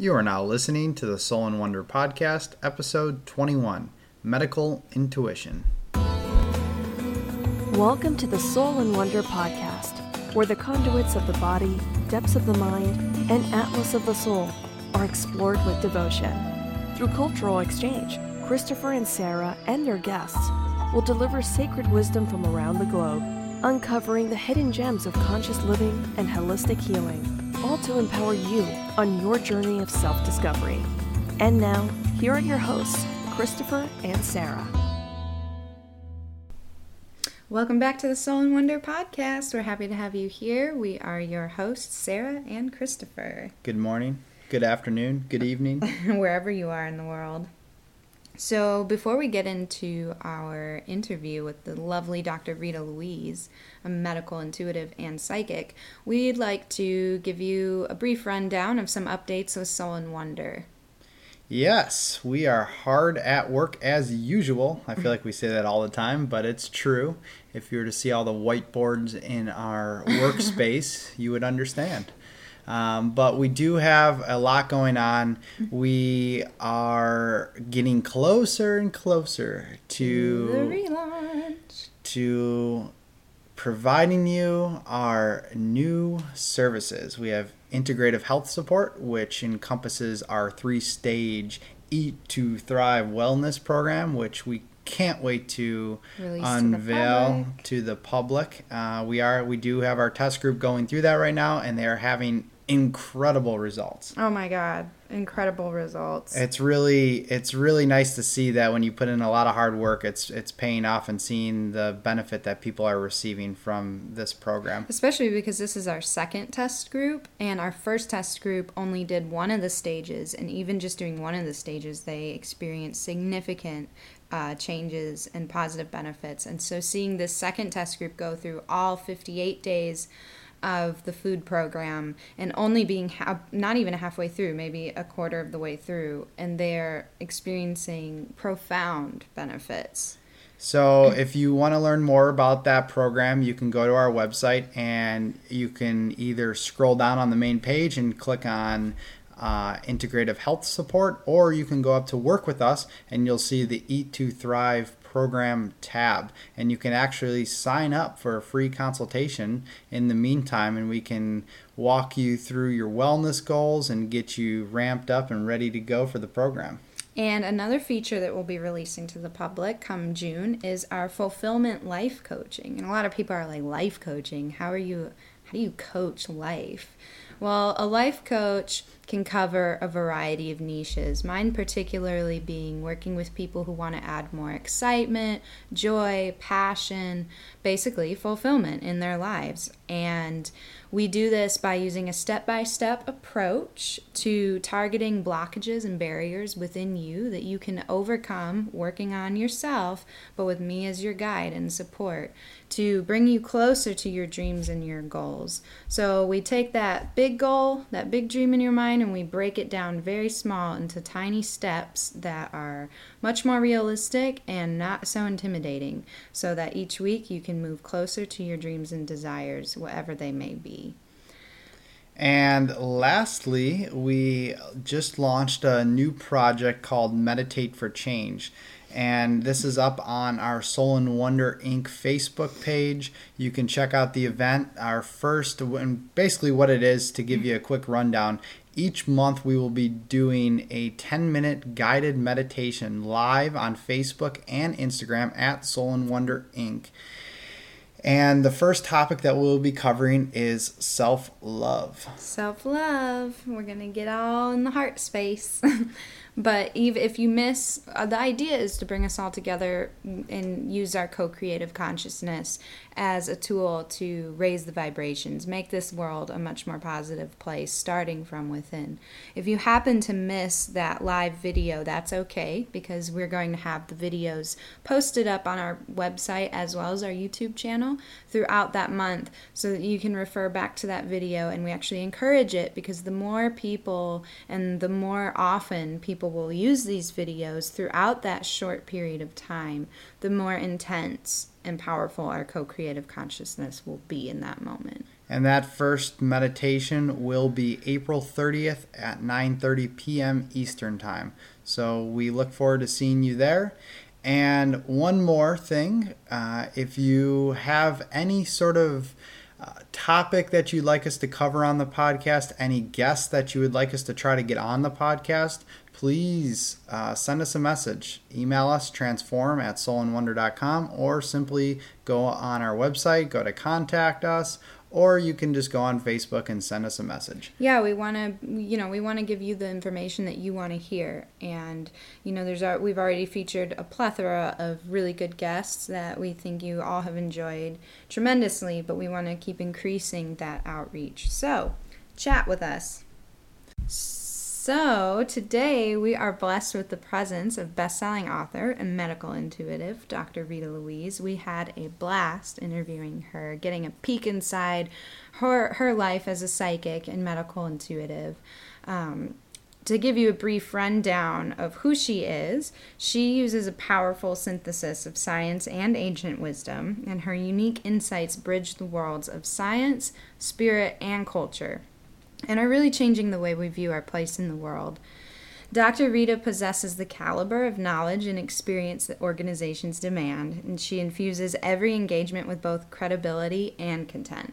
You are now listening to the Soul In Wonder Podcast, episode 21 Medical Intuition. Welcome to the Soul In Wonder Podcast, where the conduits of the body, depths of the mind, and atlas of the soul are explored with devotion. Through cultural exchange, Christopher and Sarah and their guests will deliver sacred wisdom from around the globe, uncovering the hidden gems of conscious living and holistic healing all to empower you on your journey of self discovery. And now, here are your hosts, Christopher and Sarah. Welcome back to the Soul In Wonder podcast. We're happy to have you here. We are your hosts, Sarah and Christopher. Good morning, good afternoon, good evening, wherever you are in the world. So, before we get into our interview with the lovely Dr. Rita Louise, a medical intuitive and psychic, we'd like to give you a brief rundown of some updates with Soul In Wonder. Yes, we are hard at work as usual. I feel like we say that all the time, but it's true. If you were to see all the whiteboards in our workspace, you would understand. Um, but we do have a lot going on. We are getting closer and closer to relaunch, to providing you our new services. We have integrative health support, which encompasses our three stage Eat to Thrive wellness program, which we can't wait to Release unveil to the public. To the public. Uh, we are we do have our test group going through that right now, and they are having incredible results. Oh my god, incredible results. It's really it's really nice to see that when you put in a lot of hard work, it's it's paying off and seeing the benefit that people are receiving from this program. Especially because this is our second test group and our first test group only did one of the stages and even just doing one of the stages they experienced significant uh, changes and positive benefits. And so seeing this second test group go through all 58 days of the food program and only being ha- not even halfway through, maybe a quarter of the way through, and they're experiencing profound benefits. So, if you want to learn more about that program, you can go to our website and you can either scroll down on the main page and click on uh, integrative health support, or you can go up to work with us and you'll see the Eat to Thrive program tab and you can actually sign up for a free consultation in the meantime and we can walk you through your wellness goals and get you ramped up and ready to go for the program. And another feature that we'll be releasing to the public come June is our fulfillment life coaching. And a lot of people are like life coaching. How are you how do you coach life? Well, a life coach can cover a variety of niches. Mine, particularly, being working with people who want to add more excitement, joy, passion, basically fulfillment in their lives. And we do this by using a step by step approach to targeting blockages and barriers within you that you can overcome working on yourself, but with me as your guide and support to bring you closer to your dreams and your goals. So we take that big goal, that big dream in your mind, and we break it down very small into tiny steps that are much more realistic and not so intimidating, so that each week you can move closer to your dreams and desires, whatever they may be. And lastly, we just launched a new project called Meditate for Change. And this is up on our Soul In Wonder Inc. Facebook page. You can check out the event. Our first, and basically what it is to give you a quick rundown. Each month, we will be doing a 10 minute guided meditation live on Facebook and Instagram at Soul In Wonder Inc. And the first topic that we'll be covering is self love. Self love. We're going to get all in the heart space. But Eve if you miss, uh, the idea is to bring us all together and use our co creative consciousness as a tool to raise the vibrations, make this world a much more positive place, starting from within. If you happen to miss that live video, that's okay because we're going to have the videos posted up on our website as well as our YouTube channel throughout that month so that you can refer back to that video. And we actually encourage it because the more people and the more often people people will use these videos throughout that short period of time, the more intense and powerful our co creative consciousness will be in that moment. And that first meditation will be April 30th at 9:30 p.m. Eastern Time. So we look forward to seeing you there. And one more thing, uh, if you have any sort of uh, topic that you'd like us to cover on the podcast, any guests that you would like us to try to get on the podcast, please uh, send us a message. Email us transform at soulandwonder.com or simply go on our website, go to contact us, or you can just go on Facebook and send us a message. Yeah, we want to, you know, we want to give you the information that you want to hear, and you know, there's our, we've already featured a plethora of really good guests that we think you all have enjoyed tremendously, but we want to keep increasing that outreach. So, chat with us. So, today we are blessed with the presence of best-selling author and medical intuitive Dr. Rita Louise. We had a blast interviewing her, getting a peek inside her her life as a psychic and medical intuitive. Um, to give you a brief rundown of who she is, she uses a powerful synthesis of science and ancient wisdom, and her unique insights bridge the worlds of science, spirit, and culture and are really changing the way we view our place in the world. Dr. Rita possesses the caliber of knowledge and experience that organizations demand, and she infuses every engagement with both credibility and content.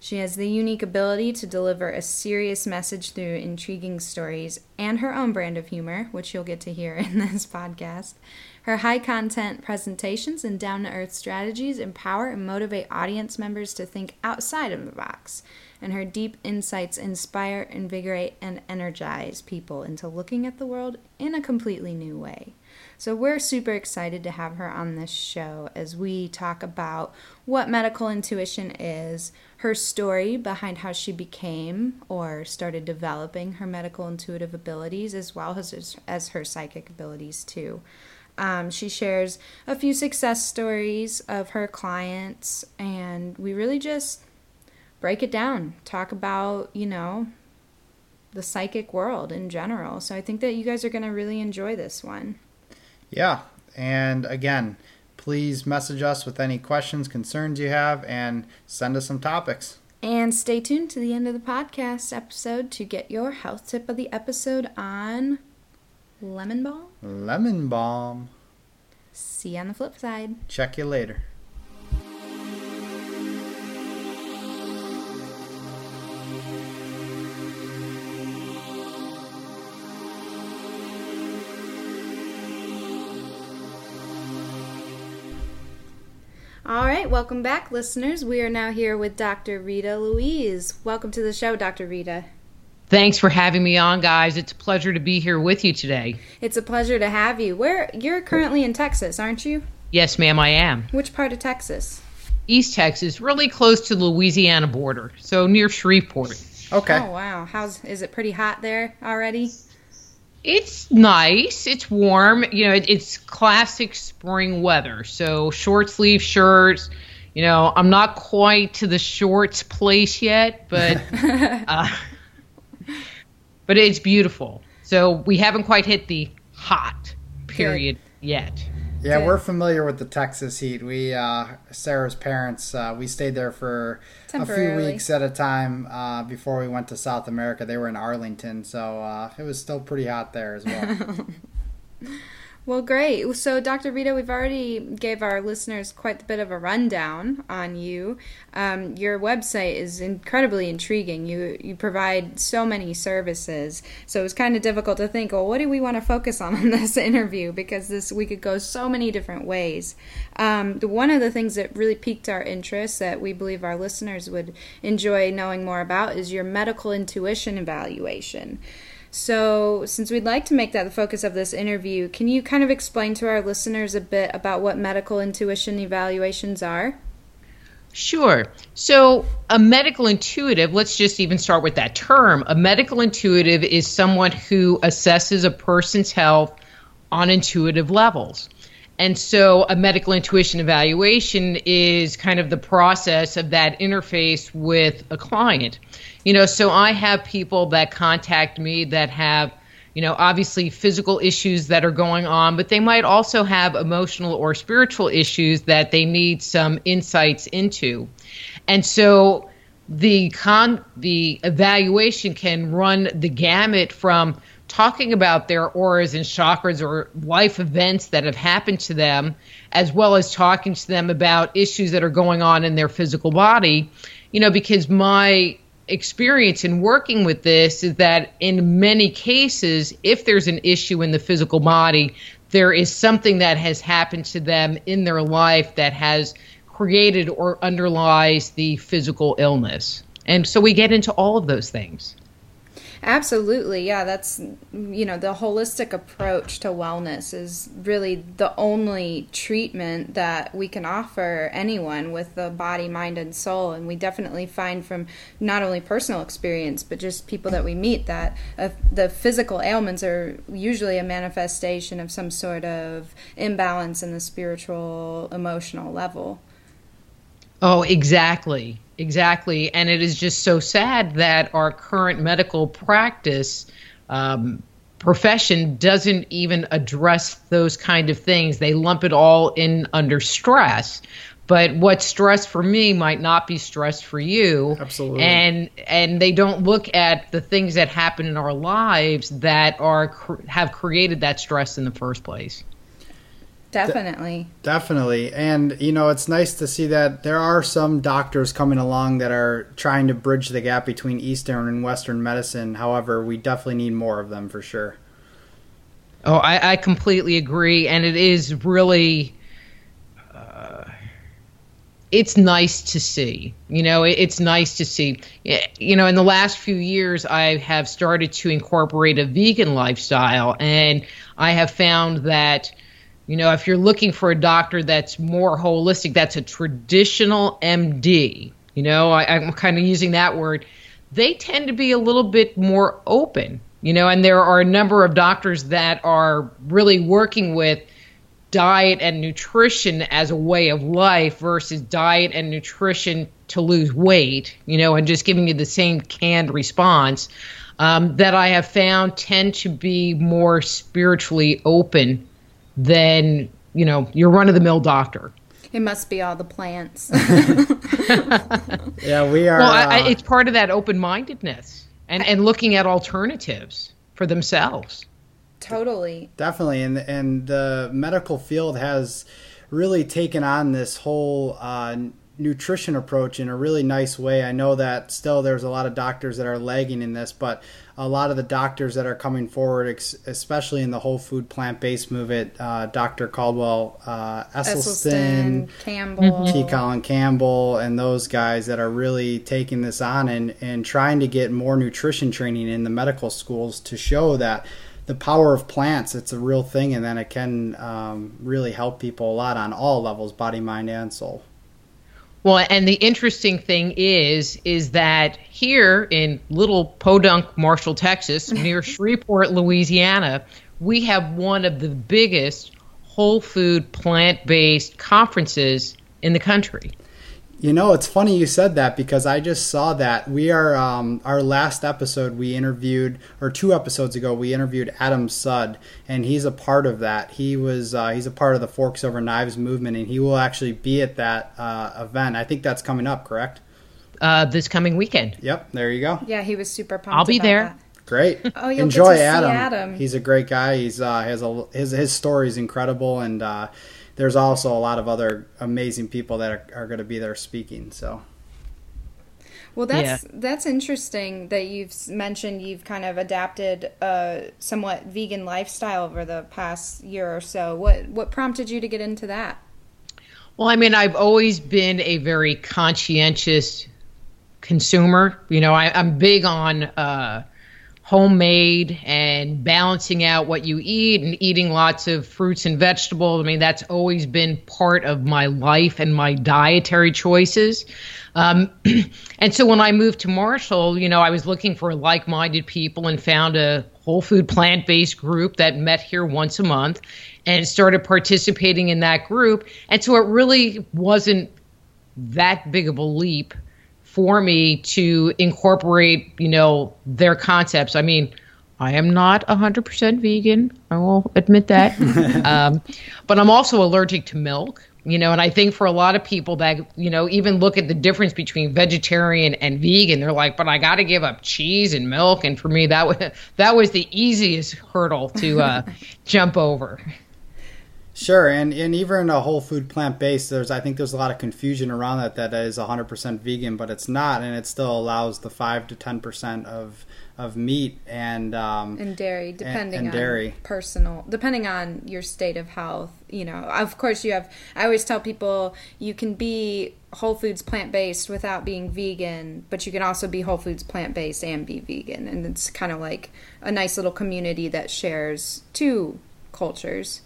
She has the unique ability to deliver a serious message through intriguing stories and her own brand of humor, which you'll get to hear in this podcast. Her high content presentations and down to earth strategies empower and motivate audience members to think outside of the box and her deep insights inspire, invigorate, and energize people into looking at the world in a completely new way. So, we're super excited to have her on this show as we talk about what medical intuition is, her story behind how she became or started developing her medical intuitive abilities, as well as, as her psychic abilities, too. Um, she shares a few success stories of her clients, and we really just break it down, talk about, you know, the psychic world in general. So I think that you guys are going to really enjoy this one. Yeah. And again, please message us with any questions, concerns you have, and send us some topics. And stay tuned to the end of the podcast episode to get your health tip of the episode on lemon balm. Lemon balm. See you on the flip side. Check you later. All right, welcome back, listeners. We are now here with Dr. Rita Louise. Welcome to the show, Dr. Rita. Thanks for having me on, guys. It's a pleasure to be here with you today. It's a pleasure to have you. Where you're currently in Texas, aren't you? Yes, ma'am, I am. Which part of Texas? East Texas, really close to the Louisiana border, so near Shreveport. Okay. Oh wow, how's is it pretty hot there already? It's nice. It's warm. You know, it, it's classic spring weather. So short sleeve shirts. You know, I'm not quite to the shorts place yet, but uh, but it's beautiful. So we haven't quite hit the hot period Good. yet. Yeah, we're familiar with the Texas heat. We uh, Sarah's parents uh, we stayed there for a few weeks at a time uh, before we went to South America. They were in Arlington, so uh, it was still pretty hot there as well. Well, great. So, Dr. Rita, we've already gave our listeners quite a bit of a rundown on you. Um, your website is incredibly intriguing. You you provide so many services, so it's kind of difficult to think, well, what do we want to focus on in this interview? Because this we could go so many different ways. Um, one of the things that really piqued our interest that we believe our listeners would enjoy knowing more about is your medical intuition evaluation. So, since we'd like to make that the focus of this interview, can you kind of explain to our listeners a bit about what medical intuition evaluations are? Sure. So, a medical intuitive, let's just even start with that term. A medical intuitive is someone who assesses a person's health on intuitive levels. And so, a medical intuition evaluation is kind of the process of that interface with a client. You know, so I have people that contact me that have, you know, obviously physical issues that are going on, but they might also have emotional or spiritual issues that they need some insights into. And so the con the evaluation can run the gamut from talking about their auras and chakras or life events that have happened to them, as well as talking to them about issues that are going on in their physical body. You know, because my experience in working with this is that in many cases, if there's an issue in the physical body, there is something that has happened to them in their life that has created or underlies the physical illness. And so we get into all of those things. Absolutely. Yeah, that's you know, the holistic approach to wellness is really the only treatment that we can offer anyone with the body, mind and soul and we definitely find from not only personal experience but just people that we meet that uh, the physical ailments are usually a manifestation of some sort of imbalance in the spiritual emotional level. Oh, exactly. Exactly. And it is just so sad that our current medical practice um, profession doesn't even address those kind of things. They lump it all in under stress. But what's stress for me might not be stress for you. Absolutely. And and they don't look at the things that happen in our lives that are have created that stress in the first place. Definitely. De- definitely. And, you know, it's nice to see that there are some doctors coming along that are trying to bridge the gap between Eastern and Western medicine. However, we definitely need more of them for sure. Oh, I, I completely agree. And it is really. Uh, it's nice to see. You know, it, it's nice to see. You know, in the last few years, I have started to incorporate a vegan lifestyle, and I have found that you know, if you're looking for a doctor that's more holistic, that's a traditional MD. You know, I, I'm kind of using that word. They tend to be a little bit more open, you know, and there are a number of doctors that are really working with diet and nutrition as a way of life versus diet and nutrition to lose weight, you know, and just giving you the same canned response um, that I have found tend to be more spiritually open than you know your run of the mill doctor. It must be all the plants. yeah, we are. Well, I, I, uh, it's part of that open mindedness and and looking at alternatives for themselves. Totally. Definitely, and and the medical field has really taken on this whole uh, nutrition approach in a really nice way. I know that still there's a lot of doctors that are lagging in this, but a lot of the doctors that are coming forward, especially in the whole food plant based movement, uh, Dr. Caldwell uh, Esselstyn, Esselstyn, Campbell, T. Colin Campbell, and those guys that are really taking this on and, and trying to get more nutrition training in the medical schools to show that the power of plants it's a real thing and then it can um, really help people a lot on all levels body mind and soul well, and the interesting thing is, is that here in little Podunk, Marshall, Texas, mm-hmm. near Shreveport, Louisiana, we have one of the biggest whole food plant based conferences in the country. You know, it's funny you said that because I just saw that. We are, um, our last episode, we interviewed, or two episodes ago, we interviewed Adam Sud, and he's a part of that. He was, uh, he's a part of the Forks Over Knives movement, and he will actually be at that uh, event. I think that's coming up, correct? Uh, this coming weekend. Yep, there you go. Yeah, he was super pumped. I'll be there. That. Great. Oh, you enjoy Adam. Adam. He's a great guy. He's uh, has a his his story is incredible, and uh, there's also a lot of other amazing people that are, are going to be there speaking. So. Well, that's yeah. that's interesting that you've mentioned you've kind of adapted a somewhat vegan lifestyle over the past year or so. What what prompted you to get into that? Well, I mean, I've always been a very conscientious consumer. You know, I, am big on uh, homemade and balancing out what you eat and eating lots of fruits and vegetables. I mean, that's always been part of my life and my dietary choices. Um, and so when I moved to Marshall, you know, I was looking for like minded people and found a whole food plant based group that met here once a month and started participating in that group. And so it really wasn't that big of a leap for me to incorporate, you know, their concepts. I mean, I am not 100% vegan. I will admit that. um, but I'm also allergic to milk, you know and i think for a lot of people that you know even look at the difference between vegetarian and vegan they're like but i got to give up cheese and milk and for me that was that was the easiest hurdle to uh, jump over Sure, and, and even a whole food plant based, there's I think there's a lot of confusion around that that is 100% vegan, but it's not, and it still allows the five to 10 percent of of meat and um, and dairy, depending and, and on personal, depending on your state of health. You know, of course, you have. I always tell people you can be whole foods plant based without being vegan, but you can also be whole foods plant based and be vegan, and it's kind of like a nice little community that shares two cultures.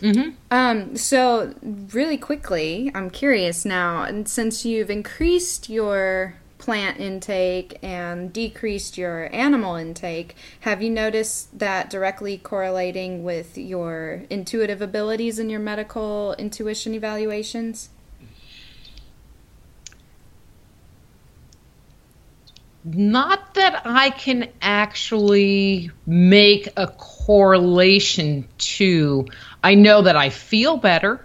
Mm-hmm. Um, so really quickly, I'm curious now, and since you've increased your plant intake and decreased your animal intake, have you noticed that directly correlating with your intuitive abilities in your medical intuition evaluations? Not that I can actually make a correlation to. I know that I feel better.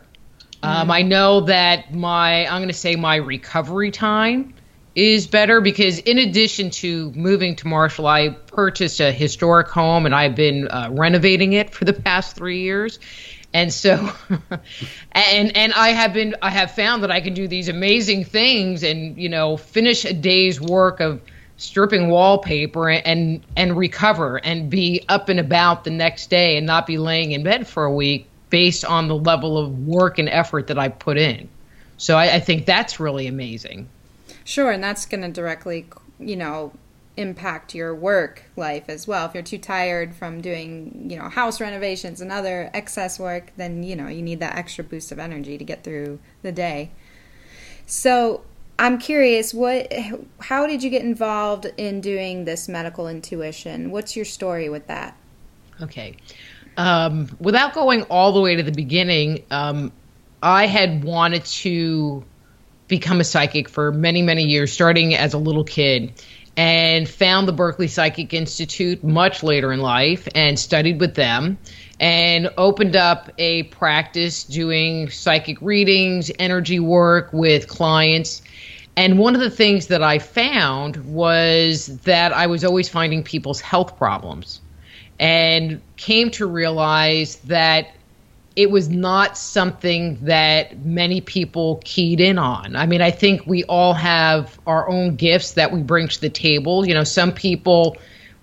Um, I know that my, I'm going to say my recovery time is better because in addition to moving to Marshall, I purchased a historic home and I've been uh, renovating it for the past three years. And so, and and I have been I have found that I can do these amazing things and you know finish a day's work of stripping wallpaper and and recover and be up and about the next day and not be laying in bed for a week based on the level of work and effort that I put in. So I, I think that's really amazing. Sure, and that's going to directly, you know, impact your work life as well. If you're too tired from doing, you know, house renovations and other excess work, then, you know, you need that extra boost of energy to get through the day. So, I'm curious, what how did you get involved in doing this medical intuition? What's your story with that? Okay. Um, without going all the way to the beginning, um, I had wanted to become a psychic for many, many years, starting as a little kid, and found the Berkeley Psychic Institute much later in life and studied with them and opened up a practice doing psychic readings, energy work with clients. And one of the things that I found was that I was always finding people's health problems and came to realize that it was not something that many people keyed in on. I mean, I think we all have our own gifts that we bring to the table. You know, some people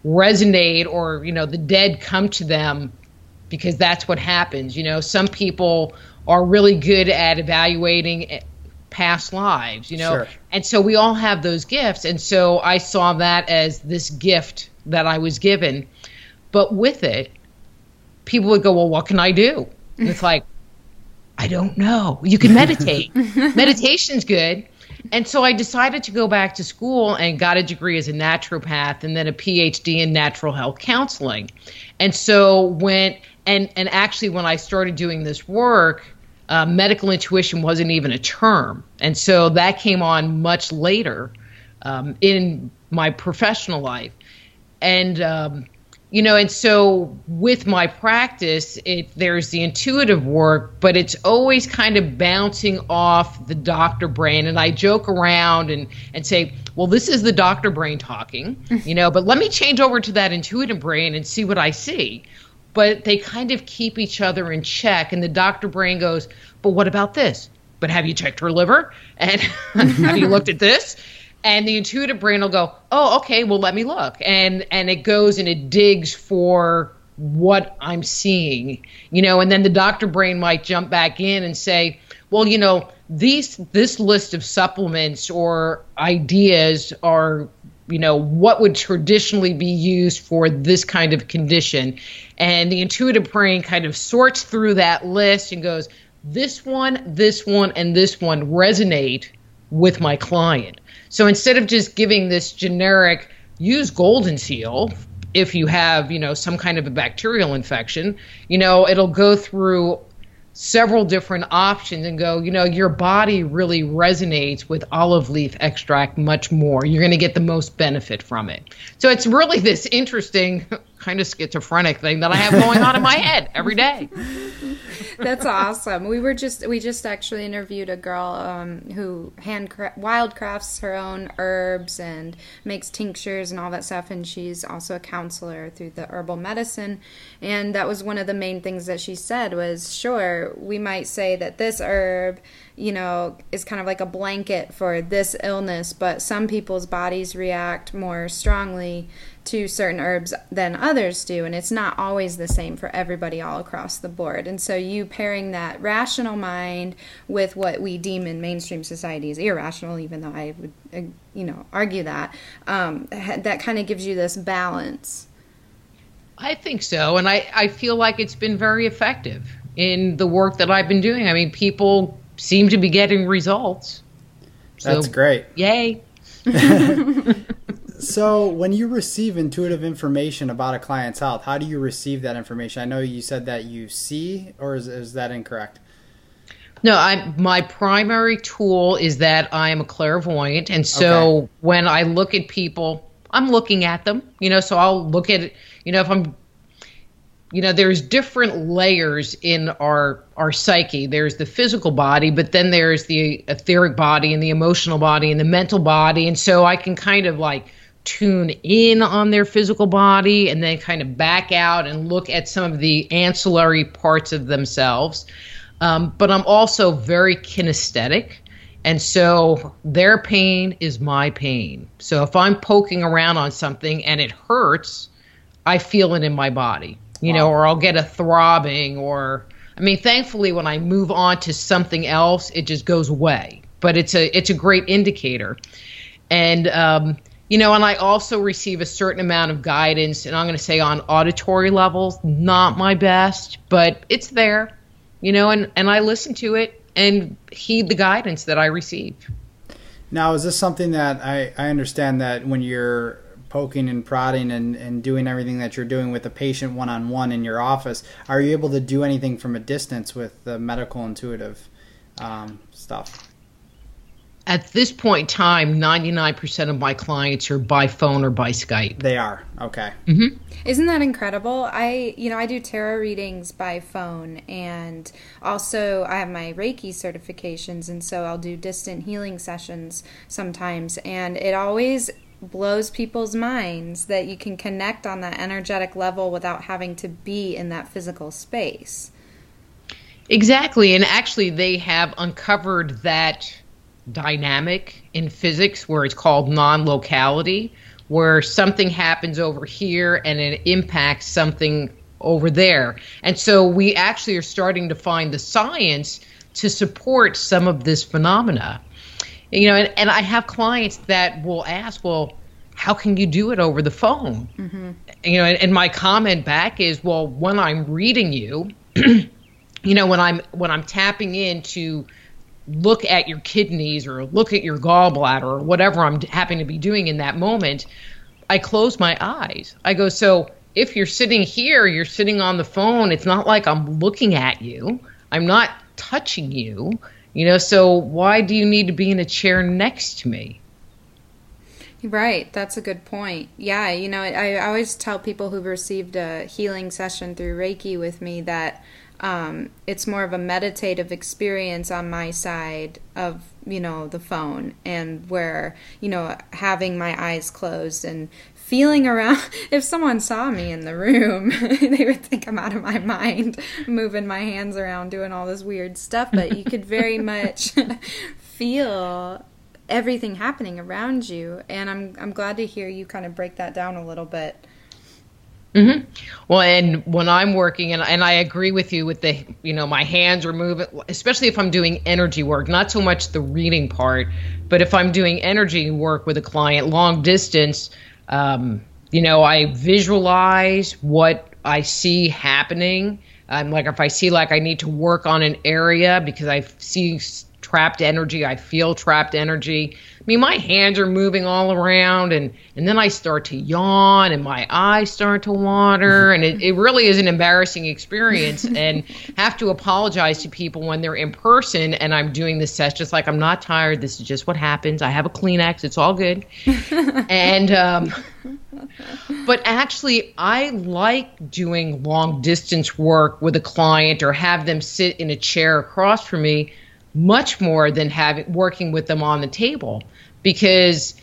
resonate or, you know, the dead come to them because that's what happens. You know, some people are really good at evaluating past lives, you know, Sure. and so we all have those gifts. And so I saw that as this gift that I was given. But with it, people would go, Well, what can I do? And it's like, I don't know. You can meditate. Meditation's good. And so I decided to go back to school and got a degree as a naturopath and then a PhD in natural health counseling. And so when and and actually when I started doing this work, uh, medical intuition wasn't even a term, and so that came on much later um, in my professional life. And um, you know and so with my practice it there's the intuitive work but it's always kind of bouncing off the doctor brain. And i joke around and and say well this is the doctor brain talking you know but let me change over to that intuitive brain and see what i see but they kind of keep each other in check. And the doctor brain goes but what about this? But have you checked her liver? And have you looked at this? And the intuitive brain will go oh okay well let me look. And and it goes and it digs for what i'm seeing you know? And then the doctor brain might jump back in and say well you know these this list of supplements or ideas are you know what would traditionally be used for this kind of condition. And the intuitive brain kind of sorts through that list and goes this one this one and this one resonate with my client. So instead of just giving this generic use golden seal if you have, you know, some kind of a bacterial infection, you know, it'll go through several different options and go, you know, your body really resonates with olive leaf extract much more. You're going to get the most benefit from it. So it's really this interesting kind of schizophrenic thing that I have going on in my head every day. That's awesome. We were just we just actually interviewed a girl um, who hand wild crafts her own herbs and makes tinctures and all that stuff, and she's also a counselor through the herbal medicine. And that was one of the main things that she said was, sure, we might say that this herb you know, is kind of like a blanket for this illness, but some people's bodies react more strongly to certain herbs than others do, and it's not always the same for everybody all across the board. And so, you pairing that rational mind with what we deem in mainstream society as irrational, even though I would, uh, you know, argue that, um, that kind of gives you this balance. I think so, and I, I feel like it's been very effective in the work that I've been doing. I mean, people seem to be getting results. So, That's great. Yay. so, when you receive intuitive information about a client's health, how do you receive that information? I know you said that you see, or is, is that incorrect? No, I my primary tool is that I am a clairvoyant, and so okay. when I look at people, I'm looking at them. You know, so I'll look at you know if I'm you know there's different layers in our our psyche there's the physical body but then there's the etheric body and the emotional body and the mental body and so i can kind of like tune in on their physical body and then kind of back out and look at some of the ancillary parts of themselves um, but i'm also very kinesthetic and so their pain is my pain so if i'm poking around on something and it hurts i feel it in my body you wow. know, or I'll get a throbbing or I mean, thankfully when I move on to something else, it just goes away. But it's a it's a great indicator. And um, you know, and I also receive a certain amount of guidance, and I'm going to say on auditory levels, not my best, but it's there, you know, and, and I listen to it and heed the guidance that I receive. Now, is this something that I, I understand that when you're poking and prodding and, and doing everything that you're doing with a patient one on one in your office, are you able to do anything from a distance with the medical intuitive um, stuff? At this point in time, 99% of my clients are by phone or by Skype. They are. Okay. Mm-hmm. Isn't that incredible? I, you know, I do tarot readings by phone and also I have my Reiki certifications and so I'll do distant healing sessions sometimes and it always blows people's minds that you can connect on that energetic level without having to be in that physical space. Exactly. And actually, they have uncovered that dynamic in physics where it's called non locality, where something happens over here and it impacts something over there. And so we actually are starting to find the science to support some of this phenomena you know and, and i have clients that will ask well how can you do it over the phone mm-hmm. you know and, and my comment back is well when i'm reading you you know when i'm when i'm tapping in to look at your kidneys or look at your gallbladder or whatever i'm happening to be doing in that moment i close my eyes i go so if you're sitting here you're sitting on the phone it's not like i'm looking at you i'm not touching you you know, so why do you need to be in a chair next to me? Right, that's a good point. Yeah, you know, I, I always tell people who've received a healing session through Reiki with me that um, it's more of a meditative experience on my side of you know the phone and where you know having my eyes closed and feeling around. If someone saw me in the room, they would think I'm out of my mind, moving my hands around, doing all this weird stuff. But you could very much feel everything happening around you, and I'm I'm glad to hear you kind of break that down a little bit. Mm-hmm. Well, and when I'm working, and, and I agree with you with the, you know, my hands are moving, especially if I'm doing energy work, not so much the reading part, but if I'm doing energy work with a client long distance, um, you know, I visualize what I see happening. Um, like if I see like I need to work on an area because I see trapped energy, I feel trapped energy. Mean, my hands are moving all around, and, and then I start to yawn, and my eyes start to water, and it, it really is an embarrassing experience. and have to apologize to people when they're in person, and I'm doing this test just like I'm not tired. This is just what happens. I have a Kleenex. It's all good. and um, but actually, I like doing long distance work with a client or have them sit in a chair across from me much more than having working with them on the table because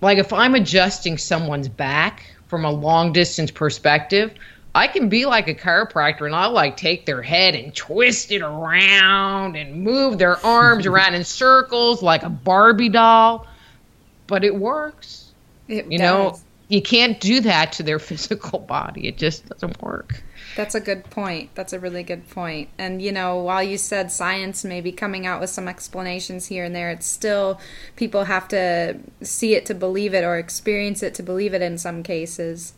like if I'm adjusting someone's back from a long distance perspective, I can be like a chiropractor and I'll like take their head and twist it around and move their arms around in circles like a Barbie doll. But it works. It you does. know, you can't do that to their physical body. It just doesn't work. That's a good point. That's a really good point. And you know, while you said science may be coming out with some explanations here and there, it's still people have to see it to believe it or experience it to believe it in some cases.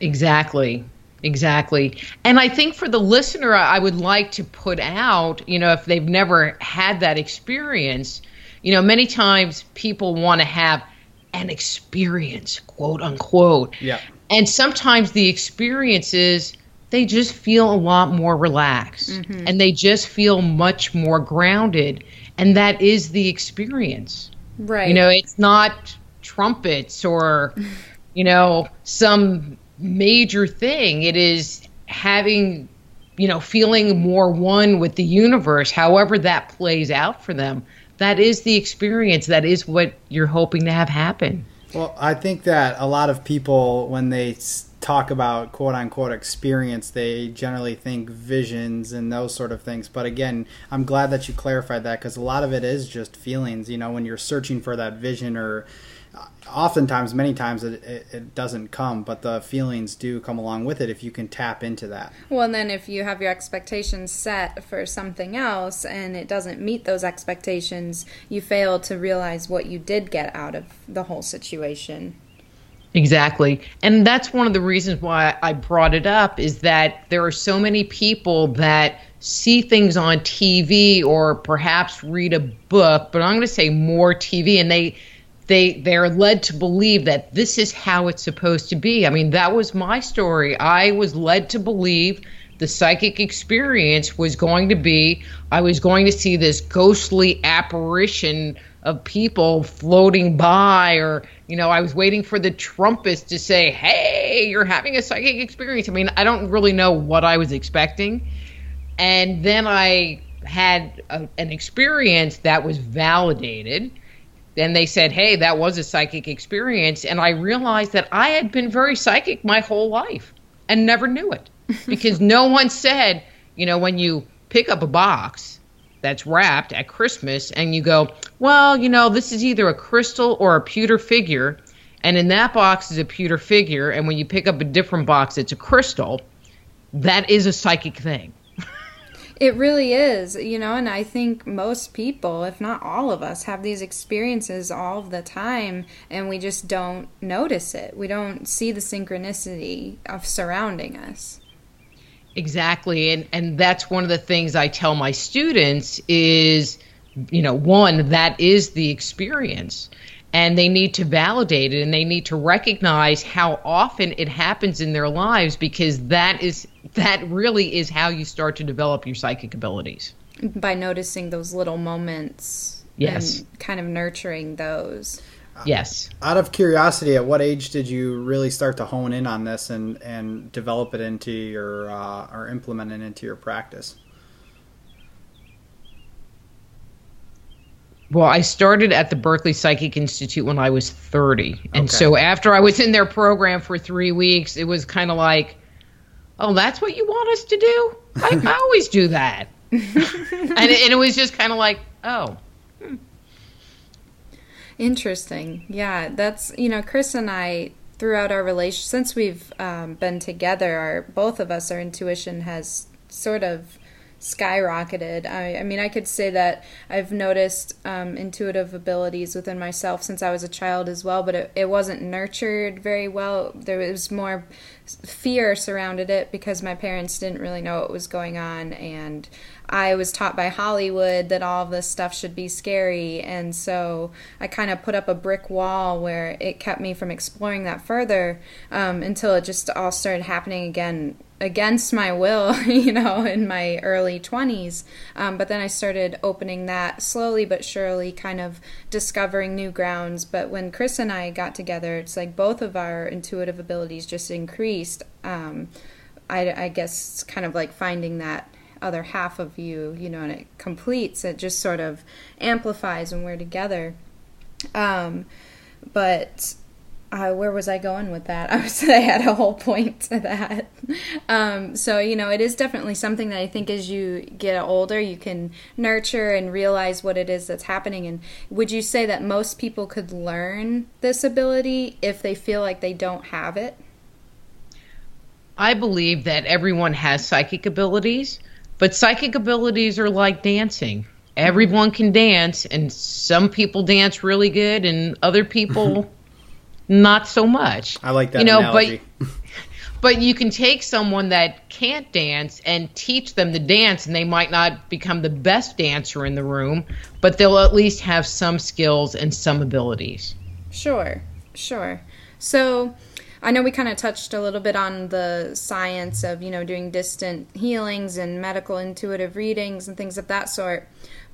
Exactly. Exactly. And I think for the listener, I would like to put out, you know, if they've never had that experience, you know, many times people want to have an experience, quote unquote. Yeah. And sometimes the experiences, they just feel a lot more relaxed mm-hmm. and they just feel much more grounded. And that is the experience. Right. You know, it's not trumpets or, you know, some major thing. It is having, you know, feeling more one with the universe, however that plays out for them. That is the experience. That is what you're hoping to have happen. Well, I think that a lot of people, when they talk about quote unquote experience, they generally think visions and those sort of things. But again, I'm glad that you clarified that because a lot of it is just feelings. You know, when you're searching for that vision, or oftentimes, many times, it, it, it doesn't come, but the feelings do come along with it if you can tap into that. Well, and then if you have your expectations set for something else and it doesn't meet those expectations, you fail to realize what you did get out of the whole situation. Exactly. And that's one of the reasons why I brought it up is that there are so many people that see things on TV or perhaps read a book, but I'm going to say more TV and they they they're led to believe that this is how it's supposed to be. I mean, that was my story. I was led to believe the psychic experience was going to be I was going to see this ghostly apparition of people floating by or you know I was waiting for the trumpets to say hey you're having a psychic experience I mean I don't really know what I was expecting and then I had a, an experience that was validated then they said hey that was a psychic experience and I realized that I had been very psychic my whole life and never knew it because no one said you know when you pick up a box that's wrapped at Christmas and you go, well, you know, this is either a crystal or a pewter figure. And in that box is a pewter figure. And when you pick up a different box, it's a crystal. That is a psychic thing. It really is, you know, and I think most people, if not all of us, have these experiences all the time and we just don't notice it. We don't see the synchronicity of surrounding us. Exactly. And and that's one of the things I tell my students is you know, one that is the experience and they need to validate it and they need to recognize how often it happens in their lives because that is that really is how you start to develop your psychic abilities. By noticing those little moments Yes. and kind of nurturing those. Yes. Out of curiosity, at what age did you really start to hone in on this and, and develop it into your uh, or implement it into your practice? Well, I started at the Berkeley Psychic Institute when I was 30. And Okay. so after I was in their program for three weeks, it was kind of like, oh, that's what you want us to do? I, I always do that. and, it, and it was just kind of like, oh, Interesting. Yeah, that's you know, Chris and I throughout our relation since we've um, been together, our both of us, our intuition has sort of skyrocketed. I, I mean, I could say that I've noticed um, intuitive abilities within myself since I was a child as well, but it, it wasn't nurtured very well. There was more fear surrounded it because my parents didn't really know what was going on and I was taught by Hollywood that all this stuff should be scary and so I kind of put up a brick wall where it kept me from exploring that further um, until it just all started happening again against my will, you know, in my early 20s. Um, but then I started opening that slowly but surely, kind of discovering new grounds. But when Chris and I got together, it's like both of our intuitive abilities just increased. Um, I, I guess kind of like finding that other half of you, you know, and it completes, it just sort of amplifies when we're together. Um, but uh, where was I going with that? I was I had a whole point to that. Um, so you know, it is definitely something that I think as you get older, you can nurture and realize what it is that's happening. And would you say that most people could learn this ability if they feel like they don't have it? I believe that everyone has psychic abilities, but psychic abilities are like dancing. Everyone can dance, and some people dance really good, and other people not so much. I like that. You know, analogy. but but you can take someone that can't dance and teach them to dance, and they might not become the best dancer in the room, but they'll at least have some skills and some abilities. Sure, sure. So. I know we kind of touched a little bit on the science of, you know, doing distant healings and medical intuitive readings and things of that sort.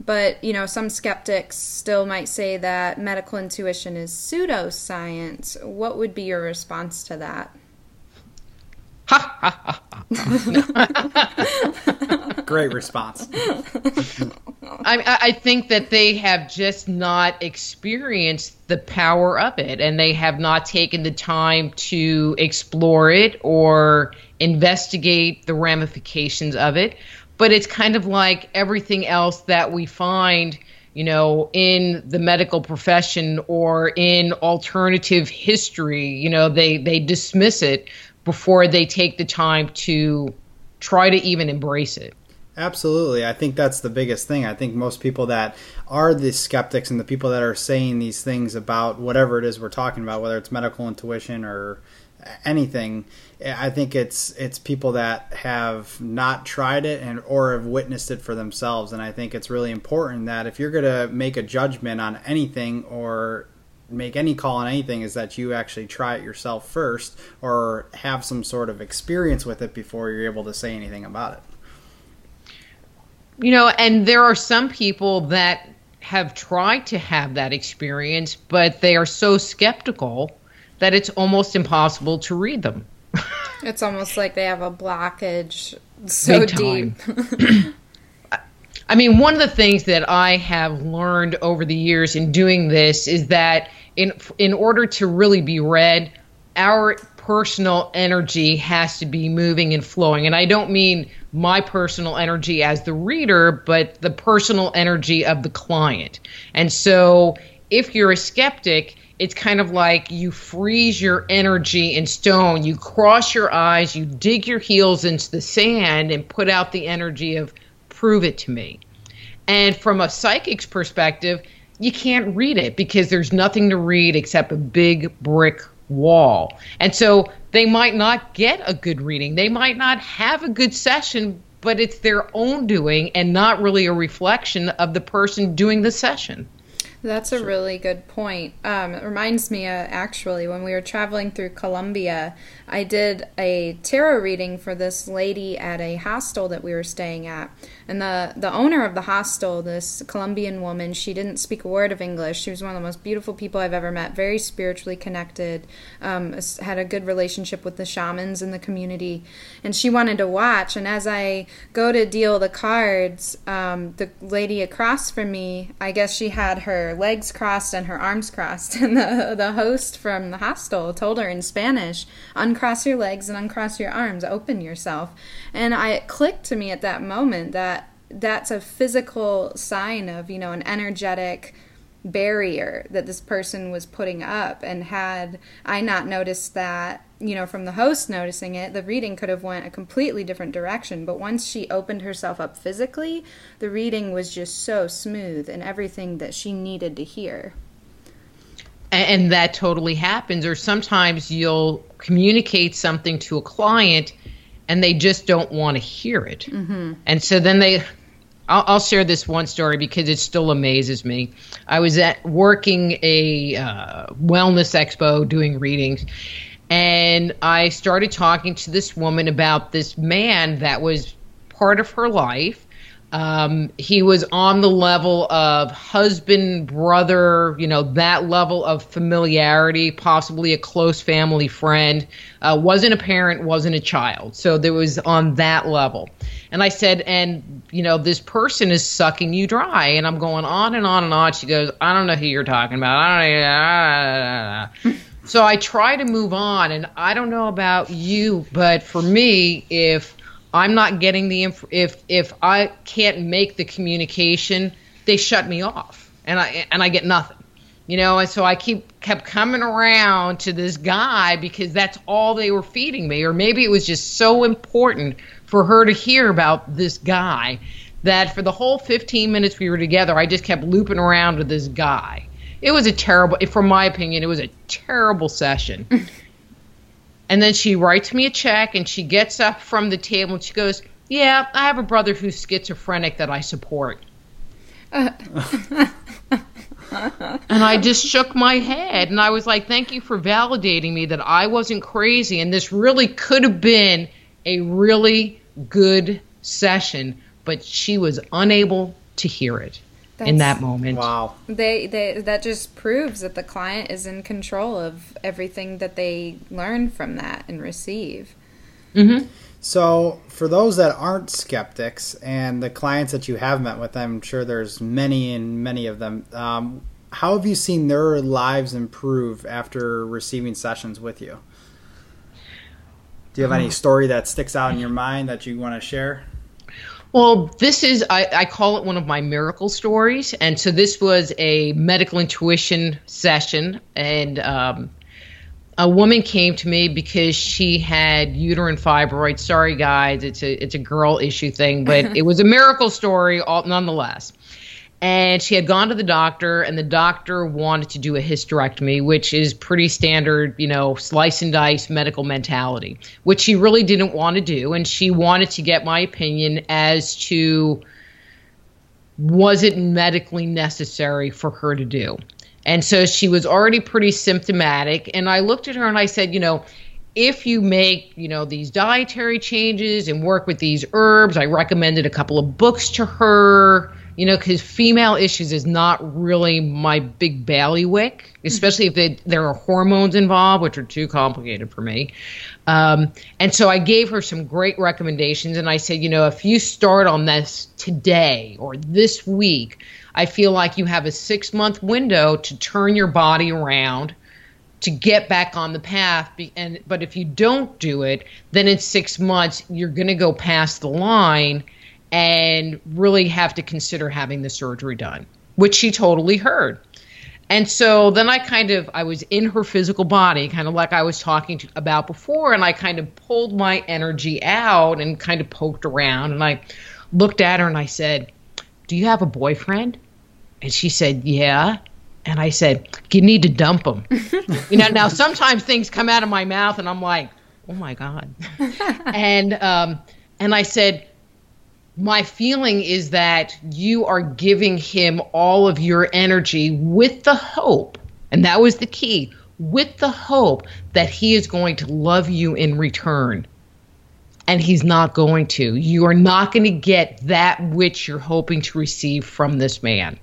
But, you know, some skeptics still might say that medical intuition is pseudoscience. What would be your response to that? Great response. I, I think that they have just not experienced the power of it and they have not taken the time to explore it or investigate the ramifications of it but it's kind of like everything else that we find you know, in the medical profession or in alternative history, you know, they, they dismiss it before they take the time to try to even embrace it. Absolutely. I think that's the biggest thing. I think most people that are the skeptics and the people that are saying these things about whatever it is we're talking about, whether it's medical intuition or anything, I think it's it's people that have not tried it and or have witnessed it for themselves. And I think it's really important that if you're going to make a judgment on anything or make any call on anything, is that you actually try it yourself first or have some sort of experience with it before you're able to say anything about it. You know, and there are some people that have tried to have that experience, but they are so skeptical that it's almost impossible to read them. it's almost like they have a blockage so deep. I mean, one of the things that I have learned over the years in doing this is that in in order to really be read, our personal energy has to be moving and flowing. And I don't mean my personal energy as the reader, but the personal energy of the client. And so if you're a skeptic, it's kind of like you freeze your energy in stone. You cross your eyes, you dig your heels into the sand and put out the energy of prove it to me. And from a psychic's perspective, you can't read it because there's nothing to read except a big brick wall. And so they might not get a good reading. They might not have a good session, but it's their own doing and not really a reflection of the person doing the session. That's a sure. really good point. Um, it reminds me, uh, actually, when we were traveling through Colombia, I did a tarot reading for this lady at a hostel that we were staying at. And the, the owner of the hostel, this Colombian woman, she didn't speak a word of English. She was one of the most beautiful people I've ever met, very spiritually connected, um, had a good relationship with the shamans in the community. And she wanted to watch. And as I go to deal the cards, um, the lady across from me, I guess she had her legs crossed and her arms crossed. And the, the host from the hostel told her in Spanish, uncross your legs and uncross your arms, open yourself. And I, it clicked to me at that moment that that's a physical sign of, you know, an energetic barrier that this person was putting up. And had I not noticed that, you know, from the host noticing it, the reading could have went a completely different direction. But once she opened herself up physically, the reading was just so smooth and everything that she needed to hear. And, that totally happens. Or sometimes you'll communicate something to a client and they just don't want to hear it. Mm-hmm. And so then they, I'll, I'll, share this one story because it still amazes me. I was at working a uh, wellness expo doing readings, and I started talking to this woman about this man that was part of her life um, he was on the level of husband, brother, you know, that level of familiarity, possibly a close family friend. Uh, wasn't a parent, wasn't a child. So there was on that level. And I said, and, you know, this person is sucking you dry. And I'm going on and on and on. She goes, I don't know who you're talking about. I don't know. so I try to move on. And I don't know about you, but for me, if I'm not getting the inf- if if I can't make the communication, they shut me off, and I and I get nothing, you know. And so I keep kept coming around to this guy because that's all they were feeding me, or maybe it was just so important for her to hear about this guy that for the whole 15 minutes we were together, I just kept looping around with this guy. It was a terrible, from my opinion, it was a terrible session. And then she writes me a check and she gets up from the table and she goes, Yeah, I have a brother who's schizophrenic that I support. and I just shook my head and I was like, Thank you for validating me that I wasn't crazy. And this really could have been a really good session, but she was unable to hear it. That's, in that moment. Wow. They they that just proves that the client is in control of everything that they learn from that and receive. Mm-hmm. So, for those that aren't skeptics and the clients that you have met with, I'm sure there's many and many of them. Um, how have you seen their lives improve after receiving sessions with you? Do you have any story that sticks out in your mind that you want to share? Well, this is, I, I, call it one of my miracle stories. And so this was a medical intuition session. And um, a woman came to me because she had uterine fibroids. Sorry, guys, it's a, it's a girl issue thing, but it was a miracle story all, nonetheless and she had gone to the doctor and the doctor wanted to do a hysterectomy which is pretty standard you know slice and dice medical mentality which she really didn't want to do. And she wanted to get my opinion as to was it medically necessary for her to do. And so she was already pretty symptomatic. And i looked at her and i said you know if you make you know these dietary changes and work with these herbs i recommended a couple of books to her you know, because female issues is not really my big bailiwick, especially if they, there are hormones involved, which are too complicated for me. Um, and so I gave her some great recommendations, and I said, you know, if you start on this today or this week, I feel like you have a six month window to turn your body around to get back on the path and but if you don't do it then in 6 months you're going to go past the line and really have to consider having the surgery done, which she totally heard. And so then I kind of I was in her physical body, kind of like I was talking to, about before, and I kind of pulled my energy out and kind of poked around, and I looked at her and I said, "Do you have a boyfriend?" And she said, "Yeah." And I said, "You need to dump him." you know, now sometimes things come out of my mouth, and I'm like, "Oh my god," and um, and I said my feeling is that you are giving him all of your energy with the hope, and that was the key, with the hope that he is going to love you in return. And he's not going to. You are not going to get that which you're hoping to receive from this man.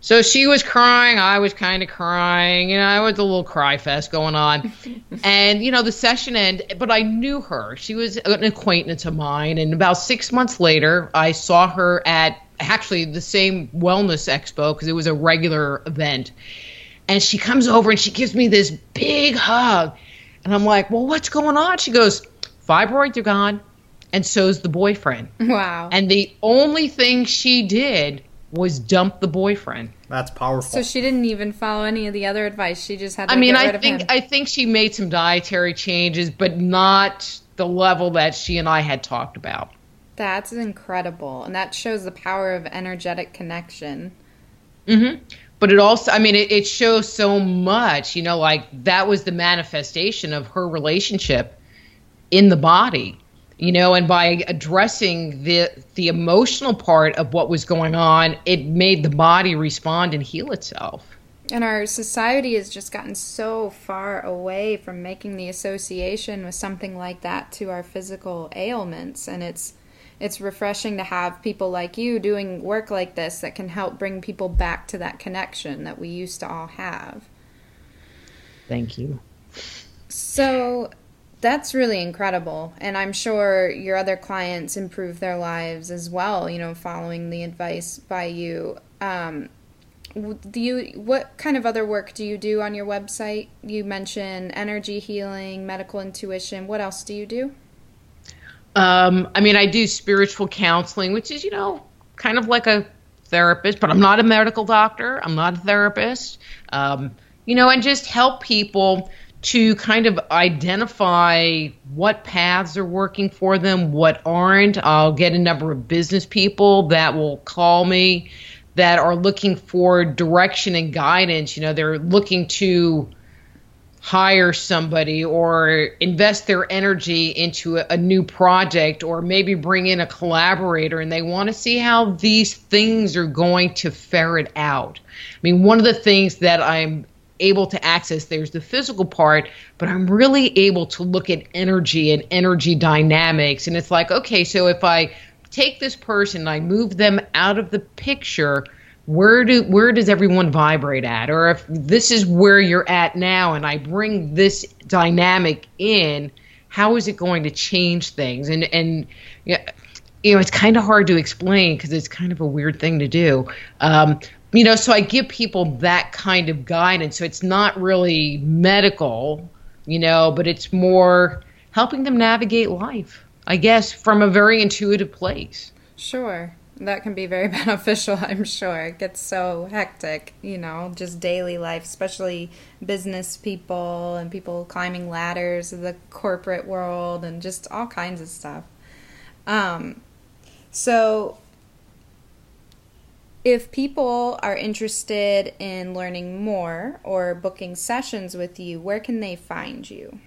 So she was crying. I was kind of crying. You know, I was a little cry fest going on. and, you know, the session ended, but I knew her. She was an acquaintance of mine. And about six months later, I saw her at actually the same wellness expo because it was a regular event. And she comes over and she gives me this big hug. And I'm like, well, what's going on? She goes, fibroids are gone. And so's the boyfriend. Wow. And the only thing she did was dump the boyfriend. That's powerful. So she didn't even follow any of the other advice. She just had. To I mean, get I rid of think. I think she made some dietary changes, but not the level that she and I had talked about. That's incredible, and that shows the power of energetic connection. hmm But it also, I mean, it, it shows so much. You know, like that was the manifestation of her relationship in the body. You know, and by addressing the the emotional part of what was going on, it made the body respond and heal itself. And our society has just gotten so far away from making the association with something like that to our physical ailments, and it's it's refreshing to have people like you doing work like this that can help bring people back to that connection that we used to all have. Thank you. So that's really incredible. And I'm sure your other clients improve their lives as well, you know, following the advice by you. Um, do you what kind of other work do you do on your website? You mentioned energy healing, medical intuition. What else do you do? Um, I mean, I do spiritual counseling, which is, you know, kind of like a therapist, but I'm not a medical doctor. I'm not a therapist. Um, you know, and just help people to kind of identify what paths are working for them, what aren't. I'll get a number of business people that will call me that are looking for direction and guidance. You know, they're looking to hire somebody or invest their energy into a, a, new project or maybe bring in a collaborator and they want to see how these things are going to ferret out. I mean, one of the things that I'm able to access. There's the physical part, but I'm really able to look at energy and energy dynamics. And it's like, okay, so if I take this person and I move them out of the picture, where do where does everyone vibrate at? Or if this is where you're at now and i bring this dynamic in how is it going to change things? And and yeah you know it's kind of hard to explain because it's kind of a weird thing to do. Um, you know so i give people that kind of guidance so it's not really medical you know but it's more helping them navigate life i guess from a very intuitive place sure that can be very beneficial, I'm sure. It gets so hectic, you know, just daily life, especially business people and people climbing ladders of the corporate world and just all kinds of stuff. Um, so, if people are interested in learning more or booking sessions with you, where can they find you?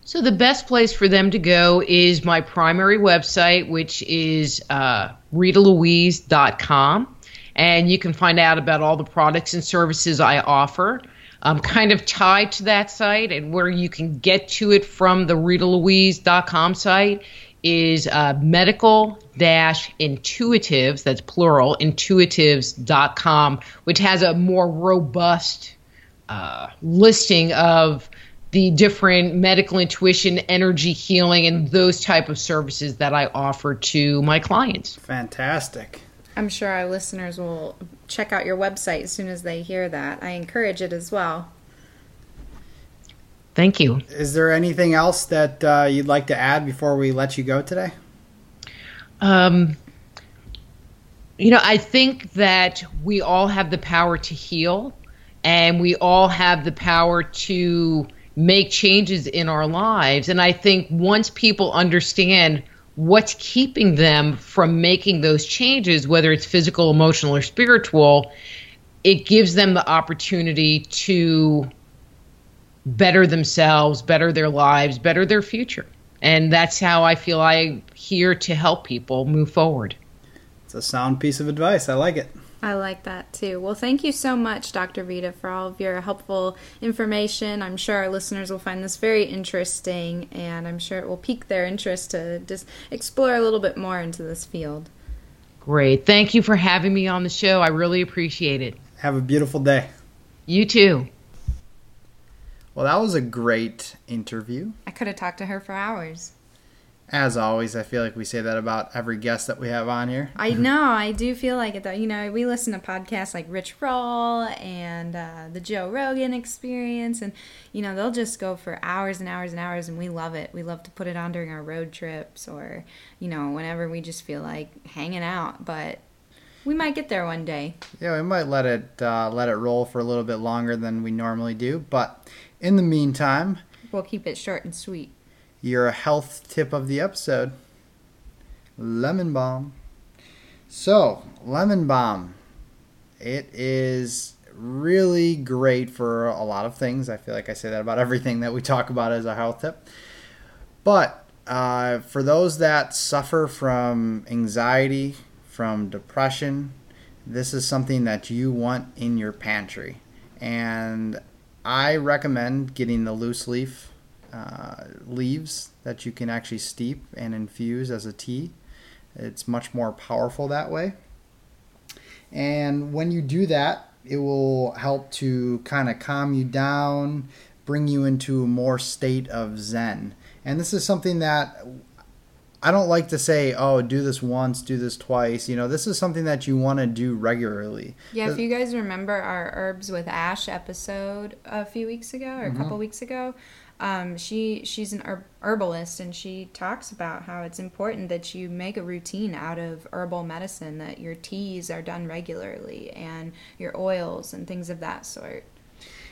So the best place for them to go is my primary website, which is uh, ritalouise.com. And you can find out about all the products and services I offer. I'm kind of tied to that site, and where you can get to it from the ritalouise.com site is uh, medical intuitives, that's plural, intuitives.com, which has a more robust uh, listing of the different medical intuition, energy healing, and those type of services that I offer to my clients. Fantastic. I'm sure our listeners will check out your website as soon as they hear that. I encourage it as well. Thank you. Is there anything else that uh, you'd like to add before we let you go today? Um, you know, I think that we all have the power to heal, and we all have the power to make changes in our lives. And I think once people understand what's keeping them from making those changes, whether it's physical, emotional, or spiritual, it gives them the opportunity to better themselves, better their lives, better their future. And that's how I feel I'm here to help people move forward. It's a sound piece of advice. I like it. I like that too. Well, thank you so much, Dr. Rita, for all of your helpful information. I'm sure our listeners will find this very interesting, and I'm sure it will pique their interest to just explore a little bit more into this field. Great. Thank you for having me on the show. I really appreciate it. Have a beautiful day. You too. Well, that was a great interview. I could have talked to her for hours. As always, I feel like we say that about every guest that we have on here. I know, I do feel like it though. You know, we listen to podcasts like Rich Roll and uh, the Joe Rogan Experience, and you know they'll just go for hours and hours and hours, and we love it. We love to put it on during our road trips or you know whenever we just feel like hanging out. But We might get there one day. Yeah, we might let it uh, let it roll for a little bit longer than we normally do, but in the meantime, We'll keep it short and sweet. your health tip of the episode: lemon balm. So, lemon balm, it is really great for a lot of things. I feel like I say that about everything that we talk about as a health tip. But uh, for those that suffer from anxiety, from depression, this is something that you want in your pantry. And I recommend getting the loose leaf uh, leaves that you can actually steep and infuse as a tea. It's much more powerful that way. And when you do that, it will help to kind of calm you down, bring you into a more state of zen. And this is something that I don't like to say, oh, do this once, do this twice. You know, this is something that you want to do regularly. Yeah, if you guys remember our herbs with Ash episode a few weeks ago or a couple weeks ago, um, she she's an herb- herbalist and she talks about how it's important that you make a routine out of herbal medicine, that your teas are done regularly and your oils and things of that sort.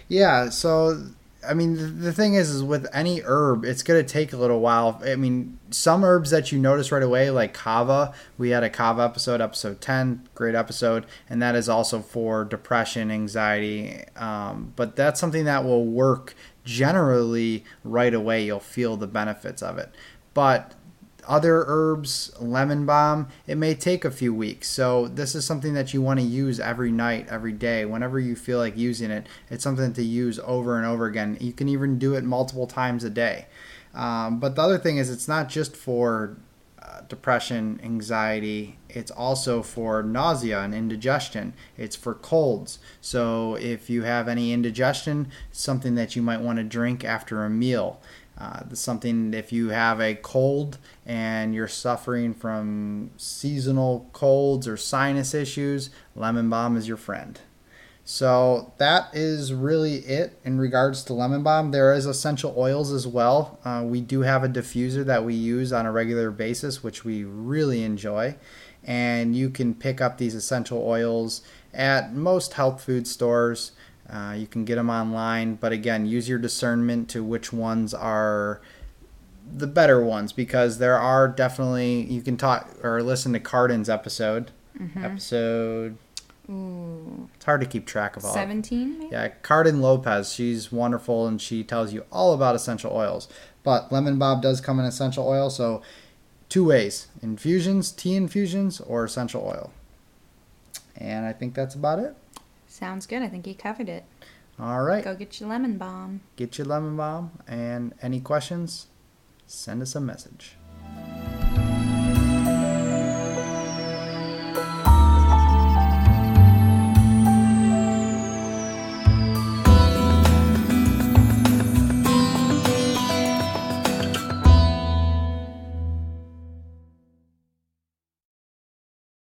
Yeah, so I mean the, the thing is is with any herb it's going to take a little while. I mean some herbs that you notice right away like kava, we had a kava episode episode 10, great episode and that is also for depression, anxiety, um, but that's something that will work generally right away. You'll feel the benefits of it. But other herbs, lemon balm, it may take a few weeks. So this is something that you want to use every night, every day, whenever you feel like using it. It's something to use over and over again. You can even do it multiple times a day. Um, but the other thing is, it's not just for uh, depression, anxiety. It's also for nausea and indigestion. It's for colds. So if you have any indigestion, something that you might want to drink after a meal. Uh, something if you have a cold and you're suffering from seasonal colds or sinus issues, lemon balm is your friend. So that is really it in regards to lemon balm. There is essential oils as well. Uh, we do have a diffuser that we use on a regular basis, which we really enjoy. And you can pick up these essential oils at most health food stores. Uh, you can get them online, but again, use your discernment to which ones are the better ones because there are definitely you can talk or listen to Cardin's episode. Episode Ooh, it's hard to keep track of all. 17 maybe? Yeah, Cardin Lopez. She's wonderful and she tells you all about essential oils. But lemon balm does come in essential oil, so two ways: infusions, tea infusions, or essential oil. And I think that's about it. Sounds good. I think he covered it. All right. Go get your lemon balm. Get your lemon balm. And any questions, send us a message.